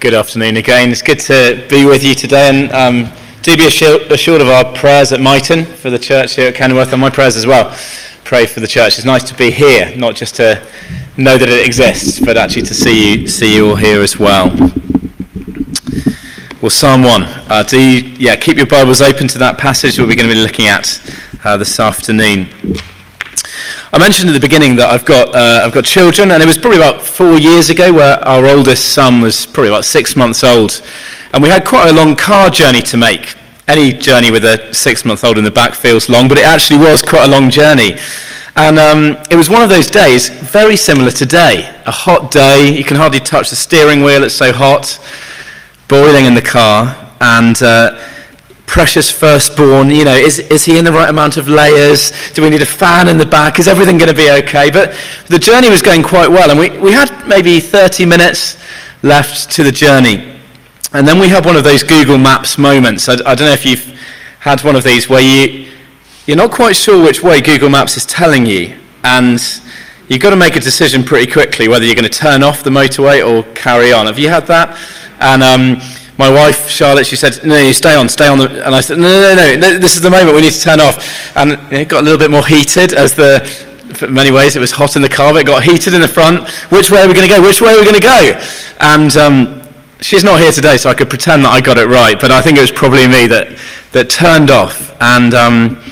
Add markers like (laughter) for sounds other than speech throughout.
Good afternoon again. It's good to be with you today, and um, do be assured of our prayers at Myton for the church here at Kenilworth, and my prayers as well. Pray for the church. It's nice to be here, not just to know that it exists, but actually to see you, see you all here as well. Well, Psalm one. Uh, do you, yeah, keep your Bibles open to that passage we're going to be looking at uh, this afternoon. I mentioned at the beginning that I've got, uh, I've got children, and it was probably about four years ago where our oldest son was probably about six months old. And we had quite a long car journey to make. Any journey with a six month old in the back feels long, but it actually was quite a long journey. And um, it was one of those days, very similar today. A hot day, you can hardly touch the steering wheel, it's so hot, boiling in the car. And uh, precious firstborn, you know, is, is he in the right amount of layers? Do we need a fan in the back? Is everything going to be okay? But the journey was going quite well, and we, we had maybe 30 minutes left to the journey. And then we had one of those Google Maps moments. I, I don't know if you've had one of these where you, you're not quite sure which way Google Maps is telling you, and you've got to make a decision pretty quickly whether you're going to turn off the motorway or carry on. Have you had that? And um, my wife, Charlotte, she said, no, no, stay on, stay on. The, and I said, no, no, no, no, this is the moment we need to turn off. And it got a little bit more heated as the, in many ways, it was hot in the car, but it got heated in the front. Which way are we going to go? Which way are we going to go? And um, she's not here today, so I could pretend that I got it right, but I think it was probably me that, that turned off. And, um,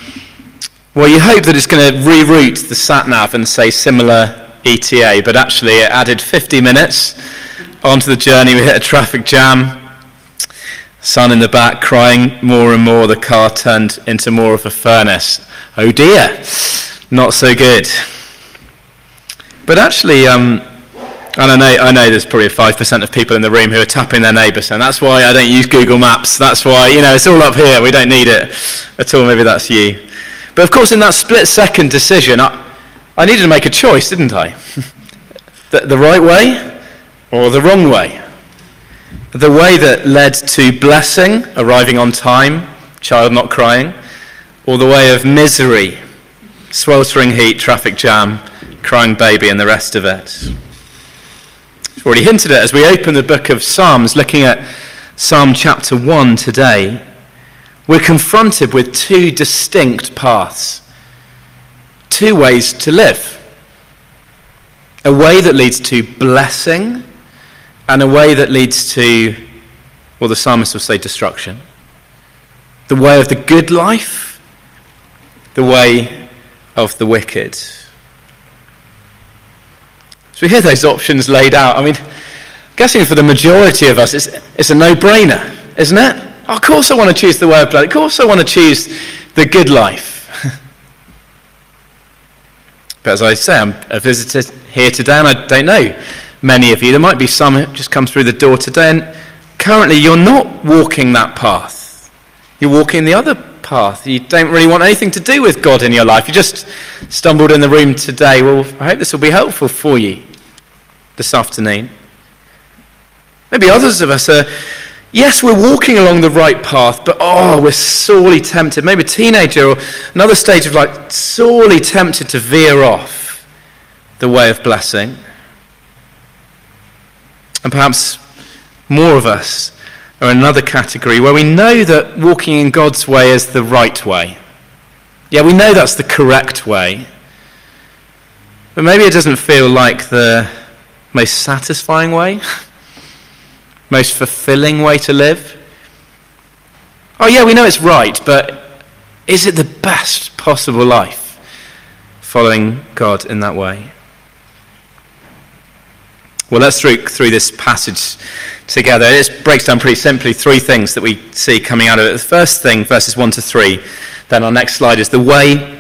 well, you hope that it's going to reroute the sat nav and say similar ETA, but actually it added 50 minutes onto the journey. We hit a traffic jam son in the back crying more and more. The car turned into more of a furnace. Oh dear, not so good. But actually, um, and I know, I know there's probably 5% of people in the room who are tapping their neighbours, and that's why I don't use Google Maps. That's why, you know, it's all up here. We don't need it at all. Maybe that's you. But of course, in that split second decision, I, I needed to make a choice, didn't I? (laughs) the, the right way or the wrong way? The way that led to blessing, arriving on time, child not crying, or the way of misery, sweltering heat, traffic jam, crying baby, and the rest of it. I've already hinted at as we open the book of Psalms, looking at Psalm chapter 1 today, we're confronted with two distinct paths, two ways to live. A way that leads to blessing and a way that leads to, well, the psalmist will say destruction. The way of the good life, the way of the wicked. So we hear those options laid out. I mean, guessing for the majority of us, it's, it's a no brainer, isn't it? Oh, of course I want to choose the way of blood. Of course I want to choose the good life. (laughs) but as I say, I'm a visitor here today and I don't know many of you. There might be some who just come through the door today, and currently you're not walking that path. You're walking the other path. You don't really want anything to do with God in your life. You just stumbled in the room today. Well, I hope this will be helpful for you this afternoon. Maybe others of us are, yes, we're walking along the right path, but oh, we're sorely tempted. Maybe a teenager or another stage of like sorely tempted to veer off the way of blessing. And perhaps more of us are another category where we know that walking in God's way is the right way. Yeah, we know that's the correct way. But maybe it doesn't feel like the most satisfying way, (laughs) most fulfilling way to live. Oh, yeah, we know it's right, but is it the best possible life following God in that way? Well, let's through, through this passage together. It breaks down pretty simply three things that we see coming out of it. The first thing, verses 1 to 3, then our next slide, is the way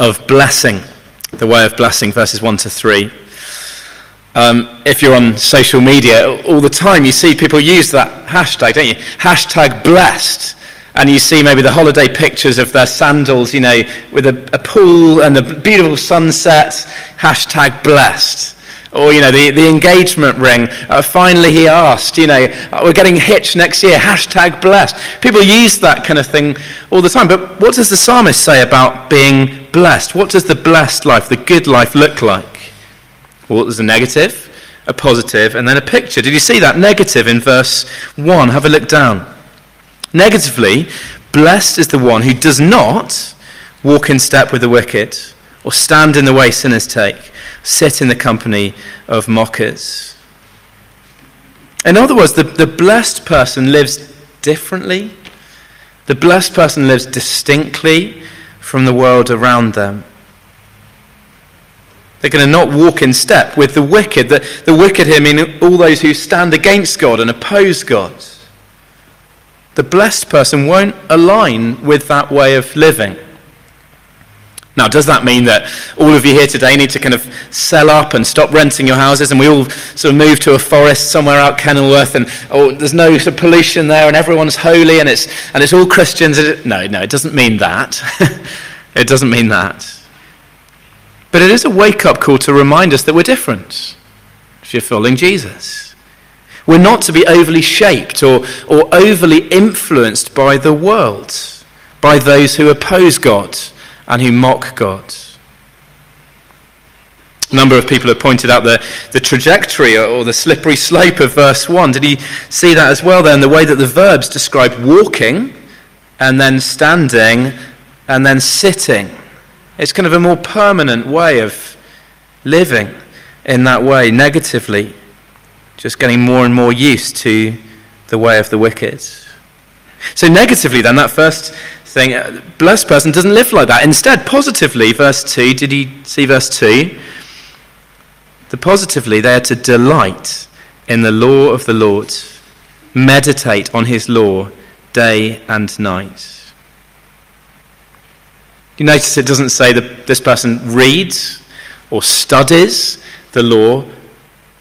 of blessing. The way of blessing, verses 1 to 3. Um, if you're on social media, all the time you see people use that hashtag, don't you? Hashtag blessed. And you see maybe the holiday pictures of their sandals, you know, with a, a pool and a beautiful sunset. Hashtag blessed. Or, you know, the, the engagement ring. Uh, finally, he asked, you know, uh, we're getting hitched next year. Hashtag blessed. People use that kind of thing all the time. But what does the psalmist say about being blessed? What does the blessed life, the good life, look like? Well, there's a negative. a positive, and then a picture. Did you see that? Negative in verse 1. Have a look down. Negatively, blessed is the one who does not walk in step with the wicked, or stand in the way sinners take, sit in the company of mockers. In other words, the, the blessed person lives differently. The blessed person lives distinctly from the world around them. They're going to not walk in step with the wicked. The, the wicked here mean all those who stand against God and oppose God. The blessed person won't align with that way of living. Now, does that mean that all of you here today need to kind of sell up and stop renting your houses and we all sort of move to a forest somewhere out Kenilworth and oh, there's no sort of pollution there and everyone's holy and it's, and it's all Christians? No, no, it doesn't mean that. (laughs) it doesn't mean that. But it is a wake up call to remind us that we're different if you're following Jesus. We're not to be overly shaped or, or overly influenced by the world, by those who oppose God and who mock God. A number of people have pointed out the, the trajectory or the slippery slope of verse 1. Did he see that as well then? The way that the verbs describe walking and then standing and then sitting. It's kind of a more permanent way of living in that way, negatively, just getting more and more used to the way of the wicked. So, negatively, then, that first thing, uh, blessed person doesn't live like that. Instead, positively, verse 2, did he see verse 2? The positively, they are to delight in the law of the Lord, meditate on his law day and night. You notice it doesn't say that this person reads or studies the law,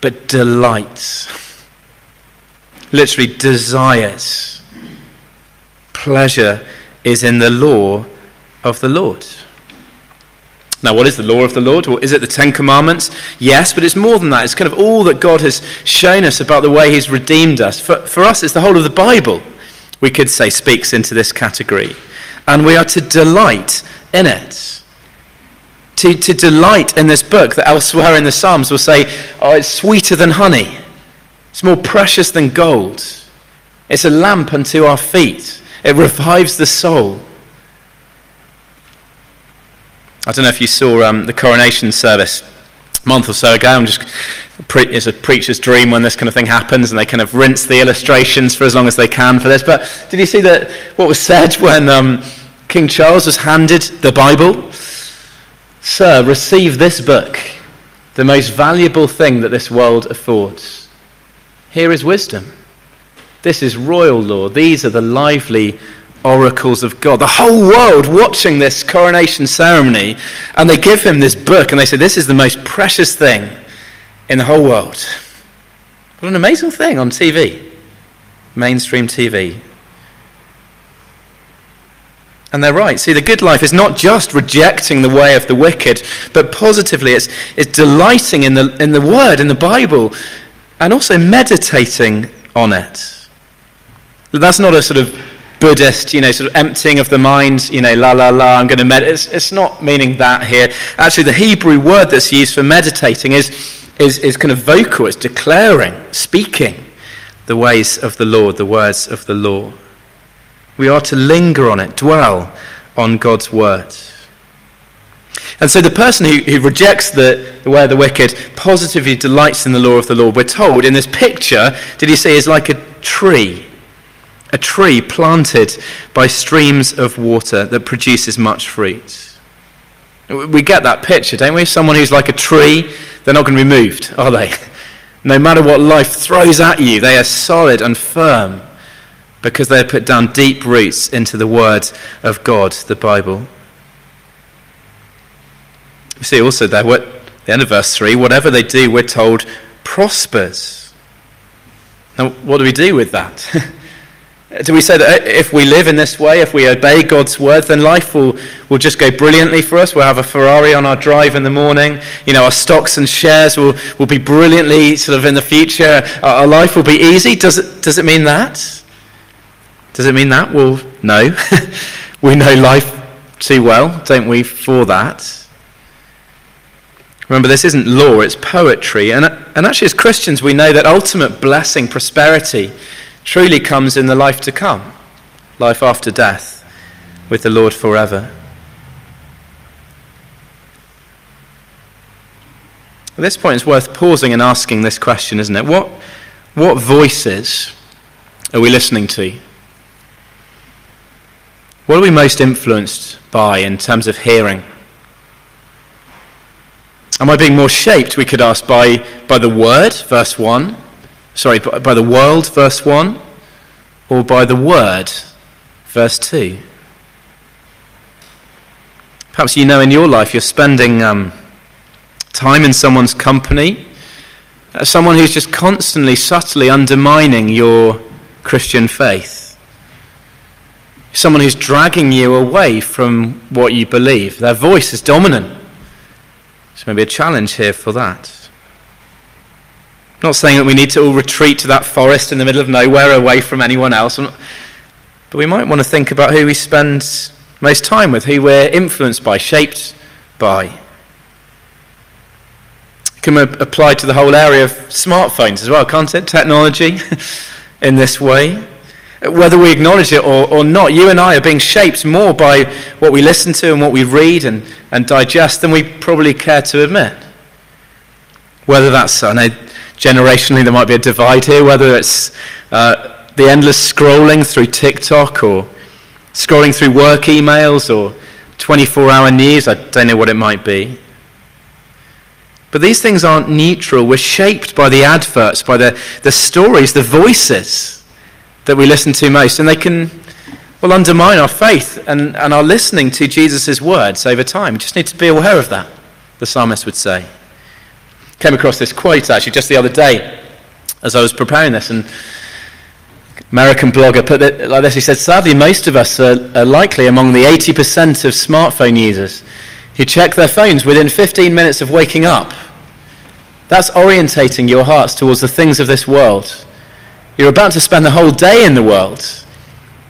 but delights. Literally desires. Pleasure is in the law of the Lord. Now, what is the law of the Lord? Well, is it the Ten Commandments? Yes, but it's more than that. It's kind of all that God has shown us about the way He's redeemed us. For, for us, it's the whole of the Bible, we could say, speaks into this category. And we are to delight in it. To, to delight in this book that elsewhere in the Psalms will say, oh, it's sweeter than honey, it's more precious than gold, it's a lamp unto our feet. It revives the soul. I don't know if you saw um, the coronation service a month or so ago. I'm just it's a preacher's dream when this kind of thing happens, and they kind of rinse the illustrations for as long as they can for this. But did you see that what was said when um, King Charles was handed the Bible? Sir, receive this book, the most valuable thing that this world affords. Here is wisdom. This is royal law. These are the lively oracles of God. The whole world watching this coronation ceremony, and they give him this book, and they say, This is the most precious thing in the whole world. What an amazing thing on TV, mainstream TV. And they're right. See, the good life is not just rejecting the way of the wicked, but positively it's, it's delighting in the, in the Word, in the Bible, and also meditating on it. That's not a sort of Buddhist, you know, sort of emptying of the mind, you know, la la la, I'm going to meditate. It's, it's, not meaning that here. Actually, the Hebrew word that's used for meditating is, is, is kind of vocal, it's declaring, speaking the ways of the Lord, the words of the law. We are to linger on it, dwell on God's word. And so the person who, who rejects the, the way of the wicked positively delights in the law of the Lord. We're told in this picture, did he say, is like a tree a tree planted by streams of water that produces much fruit. We get that picture, don't we? Someone who's like a tree, they're not going to be moved, are they? No matter what life throws at you, they are solid and firm because they have put down deep roots into the Word of God, the Bible. We see also there, what, the end of verse 3, whatever they do, we're told, prospers. Now, what do we do with that? (laughs) Uh, Do we say that uh, if we live in this way, if we obey God's word, then life will, will just go brilliantly for us? We'll have a Ferrari on our drive in the morning. You know, our stocks and shares will, will be brilliantly sort of in the future. Our, our life will be easy. Does it, does it mean that? Does it mean that? Well, no. (laughs) we know life too well, don't we, for that? Remember, this isn't law, it's poetry. And, and actually, as Christians, we know that ultimate blessing, prosperity, truly comes in the life to come, life after death, with the Lord forever. At this point, it's worth pausing and asking this question, isn't it? What, what voices are we listening to? What are we most influenced by in terms of hearing? Am I being more shaped, we could ask, by, by the word, verse 1? Sorry, by, by the world, verse 1? Or by the word, verse 2? Perhaps you know in your life you're spending um, time in someone's company, uh, someone who's just constantly, subtly undermining your Christian faith. Someone who's dragging you away from what you believe. Their voice is dominant. So maybe a challenge here for that. I'm not saying that we need to all retreat to that forest in the middle of nowhere away from anyone else, but we might want to think about who we spend most time with, who we're influenced by, shaped by. It can apply to the whole area of smartphones as well, can't it? Technology (laughs) in this way. Whether we acknowledge it or, or not, you and I are being shaped more by what we listen to and what we read and, and digest than we probably care to admit. Whether that's, I know generationally there might be a divide here, whether it's uh, the endless scrolling through TikTok or scrolling through work emails or 24 hour news, I don't know what it might be. But these things aren't neutral. We're shaped by the adverts, by the, the stories, the voices that we listen to most, and they can well undermine our faith and, and our listening to Jesus' words over time. We just need to be aware of that, the psalmist would say. Came across this quote actually just the other day as I was preparing this, and American blogger put it like this. He said, Sadly, most of us are, are likely among the 80% of smartphone users who check their phones within 15 minutes of waking up. That's orientating your hearts towards the things of this world you're about to spend the whole day in the world.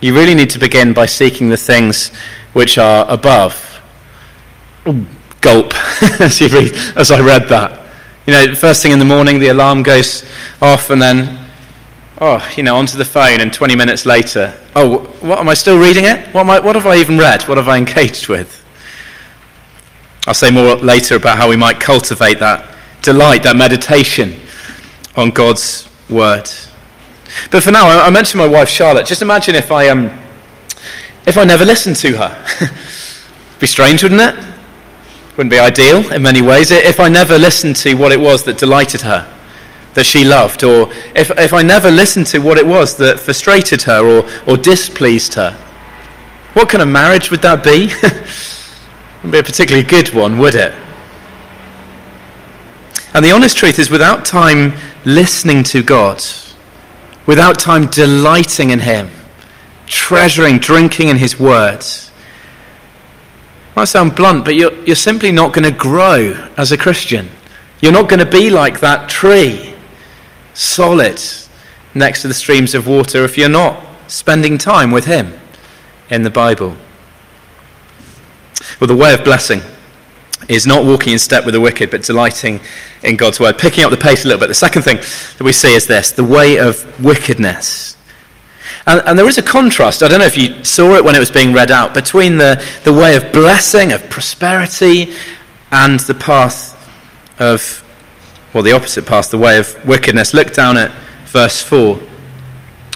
You really need to begin by seeking the things which are above. Gulp, (laughs) as, read, as I read that. You know, first thing in the morning, the alarm goes off, and then, oh, you know, onto the phone, and 20 minutes later, oh, what am I still reading it? What, am I, what have I even read? What have I engaged with? I'll say more later about how we might cultivate that delight, that meditation on God's word. But for now, I mentioned my wife Charlotte. Just imagine if I, um, if I never listened to her. (laughs) be strange, wouldn't it? Wouldn't be ideal in many ways. If I never listened to what it was that delighted her, that she loved, or if, if I never listened to what it was that frustrated her or, or displeased her, what kind of marriage would that be? (laughs) Wouldn't be a particularly good one, would it? And the honest truth is, without time listening to God, without time delighting in Him, treasuring, drinking in His words. Might sound blunt, but you're, you're simply not going to grow as a Christian. You're not going to be like that tree, solid next to the streams of water, if you're not spending time with Him in the Bible. Well, the way of blessing is not walking in step with the wicked, but delighting in God's word. Picking up the pace a little bit. The second thing that we see is this the way of wickedness. And, and, there is a contrast, I don't know if you saw it when it was being read out, between the, the way of blessing, of prosperity, and the path of, well, the opposite path, the way of wickedness. Look down at verse 4.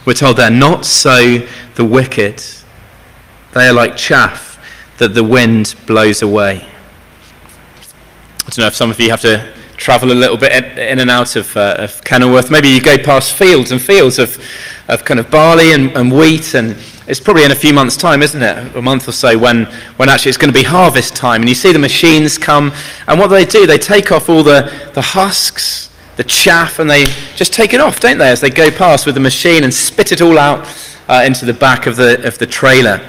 We're told there, not so the wicked. They are like chaff that the wind blows away. I don't know if some of you have to travel a little bit in and out of, uh, of Kenilworth. Maybe you go past fields and fields of, of kind of barley and, and wheat, and it's probably in a few months' time, isn't it? A month or so when, when actually it's going to be harvest time. And you see the machines come, and what do they do? They take off all the, the husks, the chaff, and they just take it off, don't they, as they go past with the machine and spit it all out uh, into the back of the, of the trailer.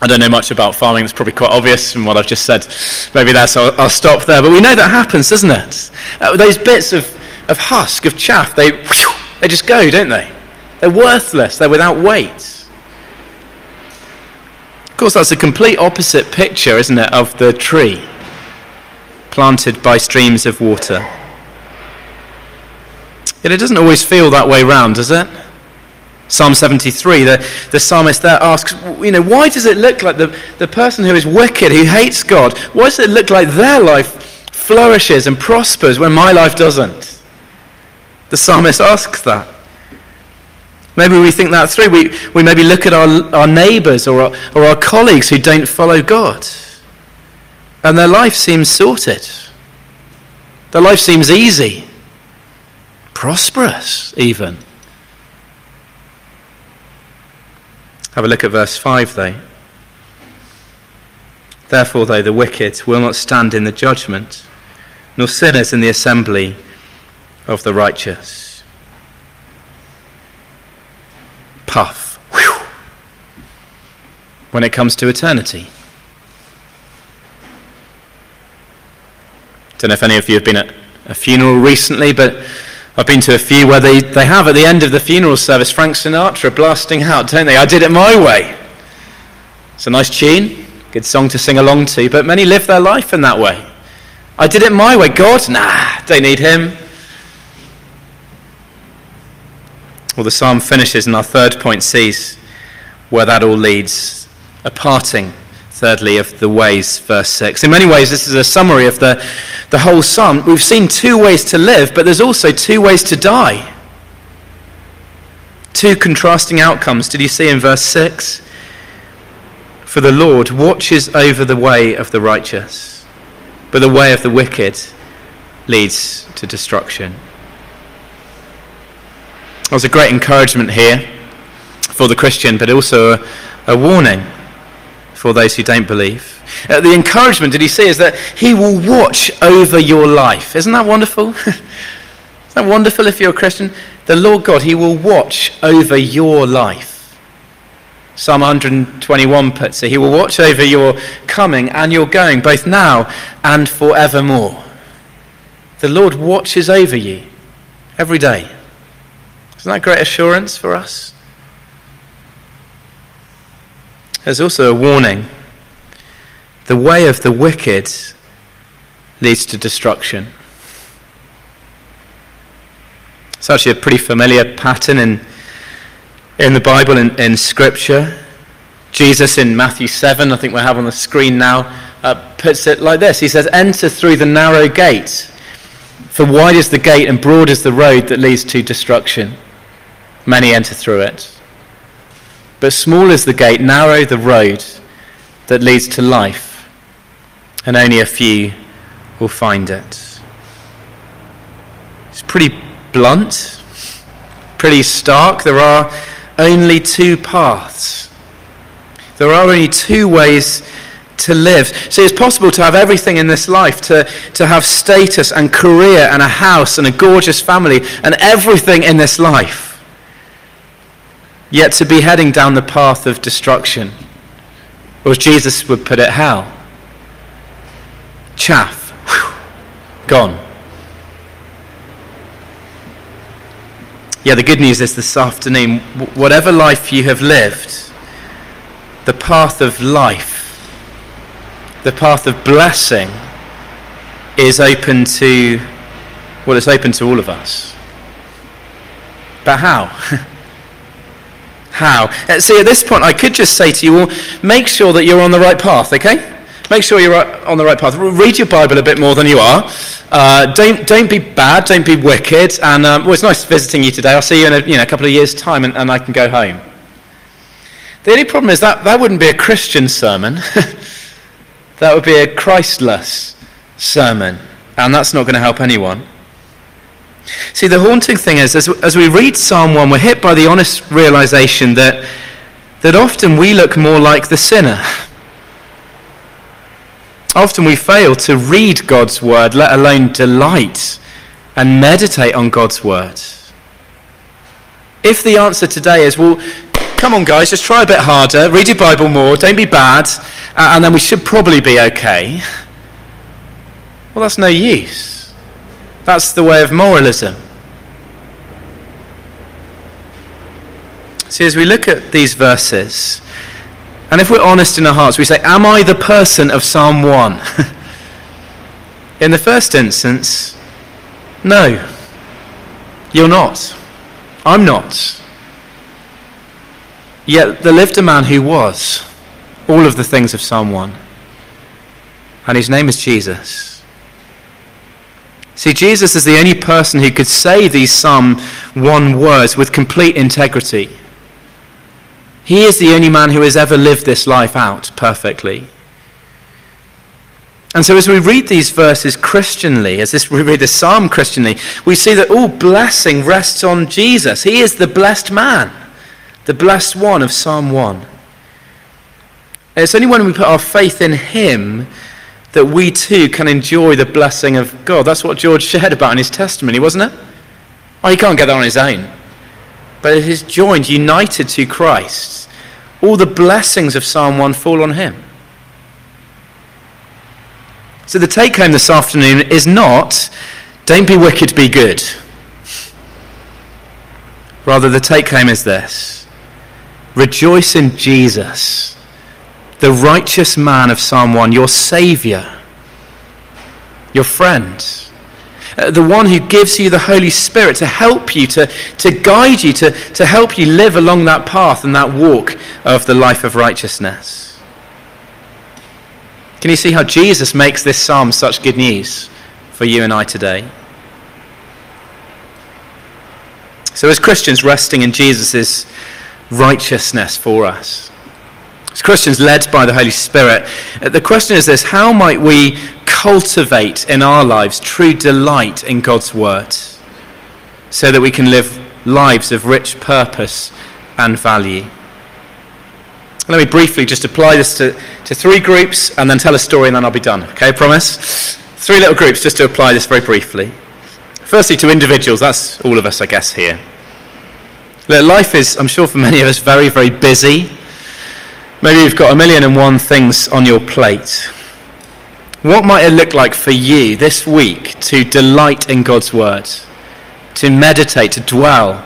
I don't know much about farming. It's probably quite obvious from what I've just said. Maybe that's, I'll, I'll stop there. But we know that happens, doesn't it? Uh, those bits of, of husk, of chaff, they, they just go, don't they? They're worthless. They're without weight. Of course, that's a complete opposite picture, isn't it, of the tree planted by streams of water. Yet it doesn't always feel that way round, does it? Psalm 73, the, the psalmist there asks, you know, why does it look like the, the person who is wicked, who hates God, why does it look like their life flourishes and prospers when my life doesn't? The psalmist asks that. Maybe we think that through. We, we maybe look at our, our neighbours or our, or our colleagues who don't follow God, and their life seems sorted. Their life seems easy, prosperous, even. Have a look at verse 5, though. Therefore, though, the wicked will not stand in the judgment, nor sinners in the assembly of the righteous. Puff. Whew. When it comes to eternity. Don't know if any of you have been at a funeral recently, but I've been to a few where they, they have at the end of the funeral service Frank Sinatra blasting out, don't they? I did it my way. It's a nice tune, good song to sing along to, but many live their life in that way. I did it my way. God, nah, don't need him. Well, the psalm finishes, and our third point sees where that all leads a parting thirdly, of the ways, verse 6. In many ways, this is a summary of the, the whole psalm. We've seen two ways to live, but there's also two ways to die. Two contrasting outcomes. Did you see in verse 6? For the Lord watches over the way of the righteous, but the way of the wicked leads to destruction. There's a great encouragement here for the Christian, but also a, a warning for those who don't believe. Uh, the encouragement, did he say, is that he will watch over your life. Isn't that wonderful? (laughs) Isn't that wonderful if you're a Christian? The Lord God, he will watch over your life. Psalm 121 puts it, he will watch over your coming and your going, both now and forevermore. The Lord watches over you every day. Isn't that great assurance for us? There's also a warning. The way of the wicked leads to destruction. It's actually a pretty familiar pattern in, in the Bible, in, in Scripture. Jesus in Matthew 7, I think we have on the screen now, uh, puts it like this He says, Enter through the narrow gate, for wide is the gate and broad is the road that leads to destruction. Many enter through it. But small is the gate, narrow the road that leads to life, and only a few will find it. It's pretty blunt, pretty stark. There are only two paths. There are only two ways to live. See, it's possible to have everything in this life, to, to have status and career and a house and a gorgeous family and everything in this life yet to be heading down the path of destruction. Or as Jesus would put it, hell. Chaff. Whew. Gone. Yeah, the good news is this afternoon, whatever life you have lived, the path of life, the path of blessing is open to, well, it's open to all of us. But how? (laughs) how. Uh, see, at this point, I could just say to you, all, make sure that you're on the right path, okay? Make sure you're on the right path. Read your Bible a bit more than you are. Uh, don't, don't be bad. Don't be wicked. And um, well, it's nice visiting you today. I'll see you in a, you know, a couple of years' time and, and I can go home. The only problem is that that wouldn't be a Christian sermon. (laughs) that would be a Christless sermon. And that's not going to help anyone. See, the haunting thing is, as, as we read Psalm 1, we're hit by the honest realization that, that often we look more like the sinner. Often we fail to read God's word, let alone delight and meditate on God's word. If the answer today is, well, come on, guys, just try a bit harder, read your Bible more, don't be bad, and then we should probably be okay, well, that's no use. That's the way of moralism. See, as we look at these verses, and if we're honest in our hearts, we say, Am I the person of Psalm 1? (laughs) In the first instance, no, you're not. I'm not. Yet there lived a man who was all of the things of Psalm 1. And his name is Jesus. See, Jesus is the only person who could say these Psalm 1 words with complete integrity. He is the only man who has ever lived this life out perfectly. And so, as we read these verses Christianly, as this, we read the psalm Christianly, we see that all blessing rests on Jesus. He is the blessed man, the blessed one of Psalm 1. it's only when we put our faith in Him that we too can enjoy the blessing of God. That's what George shared about in his testimony, wasn't it? Oh, he can't get that on his own. But if he's joined, united to Christ, all the blessings of Psalm 1 fall on him. So the take home this afternoon is not, don't be wicked, be good. Rather, the take home is this rejoice in Jesus, the righteous man of Psalm 1, your Saviour, your friend. Uh, the one who gives you the Holy Spirit to help you, to, to guide you, to, to help you live along that path and that walk of the life of righteousness. Can you see how Jesus makes this psalm such good news for you and I today? So, as Christians, resting in Jesus' righteousness for us, as Christians led by the Holy Spirit, uh, the question is this how might we cultivate in our lives true delight in God's Word so that we can live lives of rich purpose and value? Let me briefly just apply this to, to three groups and then tell a story and then I'll be done. Okay, promise? Three little groups just to apply this very briefly. Firstly, to individuals, that's all of us, I guess, here. Life is, I'm sure for many of us, very, very busy. Maybe you've got a million and one things on your plate. What might it look like for you this week to delight in God's Word, to meditate, to dwell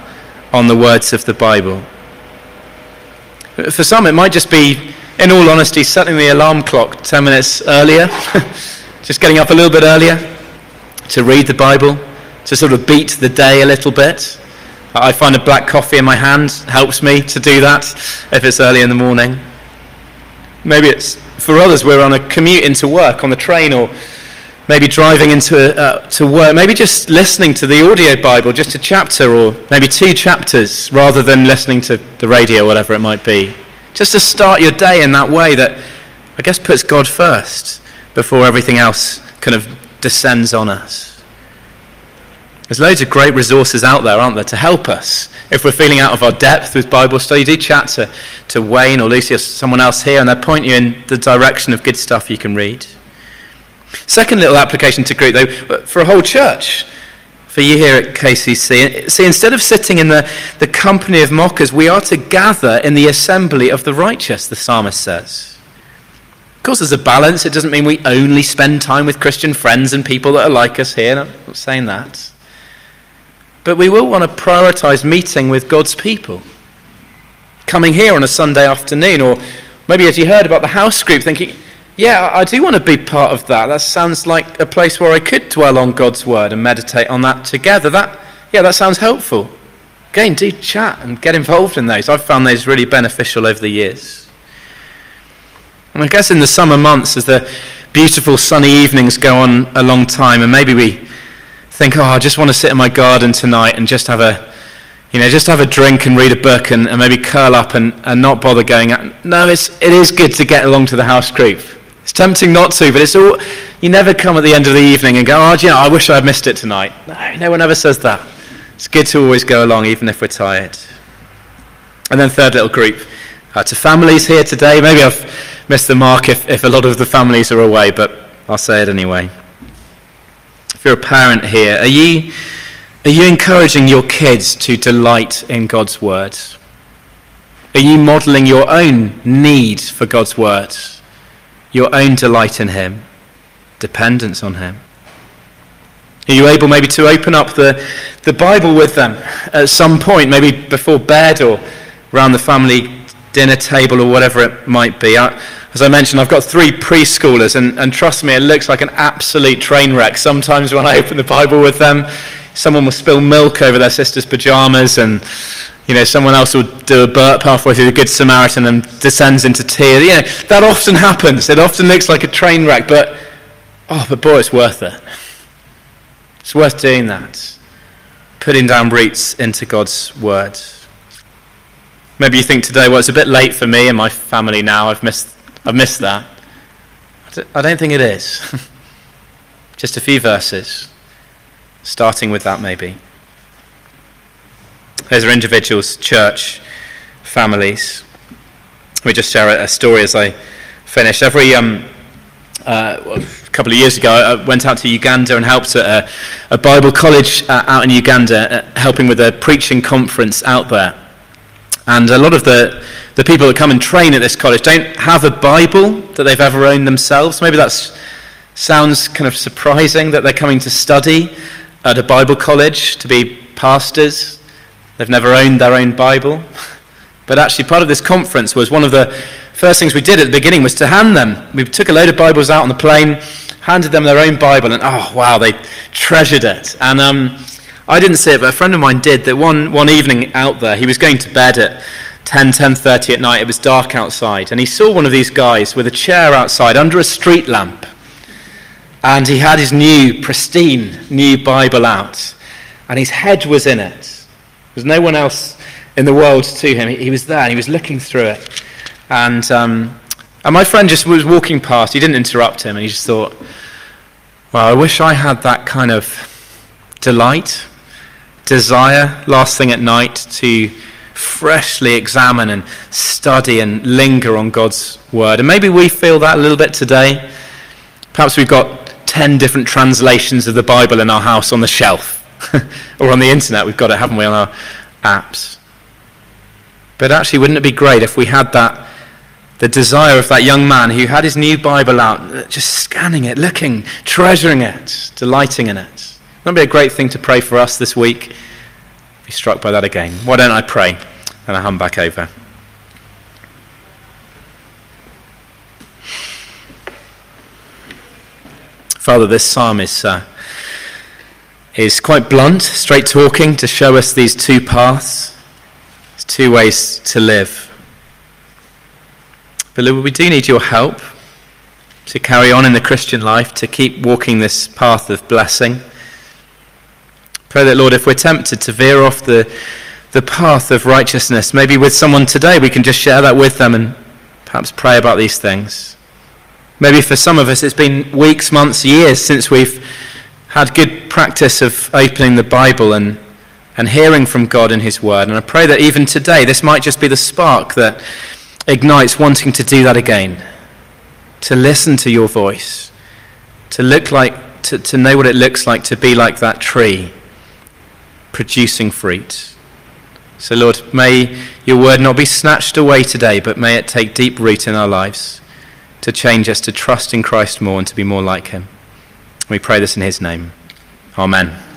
on the words of the Bible? For some, it might just be, in all honesty, setting the alarm clock 10 minutes earlier, (laughs) just getting up a little bit earlier to read the Bible, to sort of beat the day a little bit. I find a black coffee in my hand helps me to do that if it's early in the morning. Maybe it's, for others, we're on a commute into work on the train or maybe driving into uh, to work, maybe just listening to the audio Bible, just a chapter or maybe two chapters, rather than listening to the radio whatever it might be. Just to start your day in that way that I guess puts God first before everything else kind of descends on us. There's loads of great resources out there, aren't there, to help us. If we're feeling out of our depth with Bible study, do chat to, to Wayne or Lucy or someone else here, and they'll point you in the direction of good stuff you can read. Second little application to group, though, for a whole church, for you here at KCC. See, instead of sitting in the, the company of mockers, we are to gather in the assembly of the righteous, the psalmist says. Of course, there's a balance. It doesn't mean we only spend time with Christian friends and people that are like us here. I'm not saying that. But we will want to prioritize meeting with God's people. Coming here on a Sunday afternoon, or maybe as you heard about the house group, thinking, yeah, I do want to be part of that. That sounds like a place where I could dwell on God's word and meditate on that together. That, yeah, that sounds helpful. Again, do chat and get involved in those. I've found those really beneficial over the years. And I guess in the summer months, as the beautiful sunny evenings go on a long time, and maybe we think, oh, I just want to sit in my garden tonight and just have a, you know, just have a drink and read a book and, and maybe curl up and, and not bother going out. No, it's, it is good to get along to the house group. It's tempting not to, but it's all, you never come at the end of the evening and go, oh, you know, I wish I had missed it tonight. No, no one ever says that. It's good to always go along, even if we're tired. And then third little group, uh, to families here today. Maybe I've missed the mark if, if a lot of the families are away, but I'll say it anyway. If you're a parent here, are you, are you encouraging your kids to delight in God's word? Are you modeling your own need for God's word? your own delight in Him, dependence on Him? Are you able maybe to open up the, the Bible with them at some point, maybe before bed or around the family dinner table or whatever it might be? I, as I mentioned, I've got three preschoolers, and, and trust me, it looks like an absolute train wreck. Sometimes when I open the Bible with them, someone will spill milk over their sister's pajamas, and you know, someone else will do a burp halfway through the Good Samaritan and descends into tears. You know, that often happens. It often looks like a train wreck, but oh, but boy, it's worth it. It's worth doing that. Putting down roots into God's word. Maybe you think today, well, it's a bit late for me and my family now. I've missed I've missed that. I don't think it is. (laughs) Just a few verses, starting with that maybe. Those are individuals, church, families. Me just share a story as I finish. Every um, uh, a couple of years ago, I went out to Uganda and helped at a, a Bible college uh, out in Uganda, uh, helping with a preaching conference out there. And a lot of the the people that come and train at this college don't have a Bible that they've ever owned themselves. Maybe that sounds kind of surprising that they're coming to study at a Bible college to be pastors. They've never owned their own Bible. (laughs) But actually, part of this conference was one of the first things we did at the beginning was to hand them. We took a load of Bibles out on the plane, handed them their own Bible, and oh, wow, they treasured it. And um, I didn't see it, but a friend of mine did. That one, one evening out there, he was going to bed at 10, 10.30 at night, it was dark outside, and he saw one of these guys with a chair outside under a street lamp. And he had his new, pristine, new Bible out, and his head was in it. There was no one else in the world to him. He was there, and he was looking through it. And, um, and my friend just was walking past. He didn't interrupt him, and he just thought, well, I wish I had that kind of delight, desire, last thing at night to freshly examine and study and linger on God's word. And maybe we feel that a little bit today. Perhaps we've got 10 different translations of the Bible in our house on the shelf (laughs) or on the internet. We've got it, haven't we, on our apps. But actually, wouldn't it be great if we had that, the desire of that young man who had his new Bible out, just scanning it, looking, treasuring it, delighting in it? Wouldn't be a great thing to pray for us this week? Be struck by that again. Why don't I pray? And I hum back over. Father, this psalm is, uh, is quite blunt, straight talking to show us these two paths, these two ways to live. But Lord, we do need your help to carry on in the Christian life, to keep walking this path of blessing. Pray that, Lord, if we're tempted to veer off the the path of righteousness. Maybe with someone today, we can just share that with them and perhaps pray about these things. Maybe for some of us, it's been weeks, months, years since we've had good practice of opening the Bible and, and hearing from God in His Word. And I pray that even today, this might just be the spark that ignites wanting to do that again, to listen to your voice, to look like, to, to know what it looks like to be like that tree, producing fruit. So, Lord, may your word not be snatched away today, but may it take deep root in our lives to change us to trust in Christ more and to be more like him. We pray this in his name. Amen.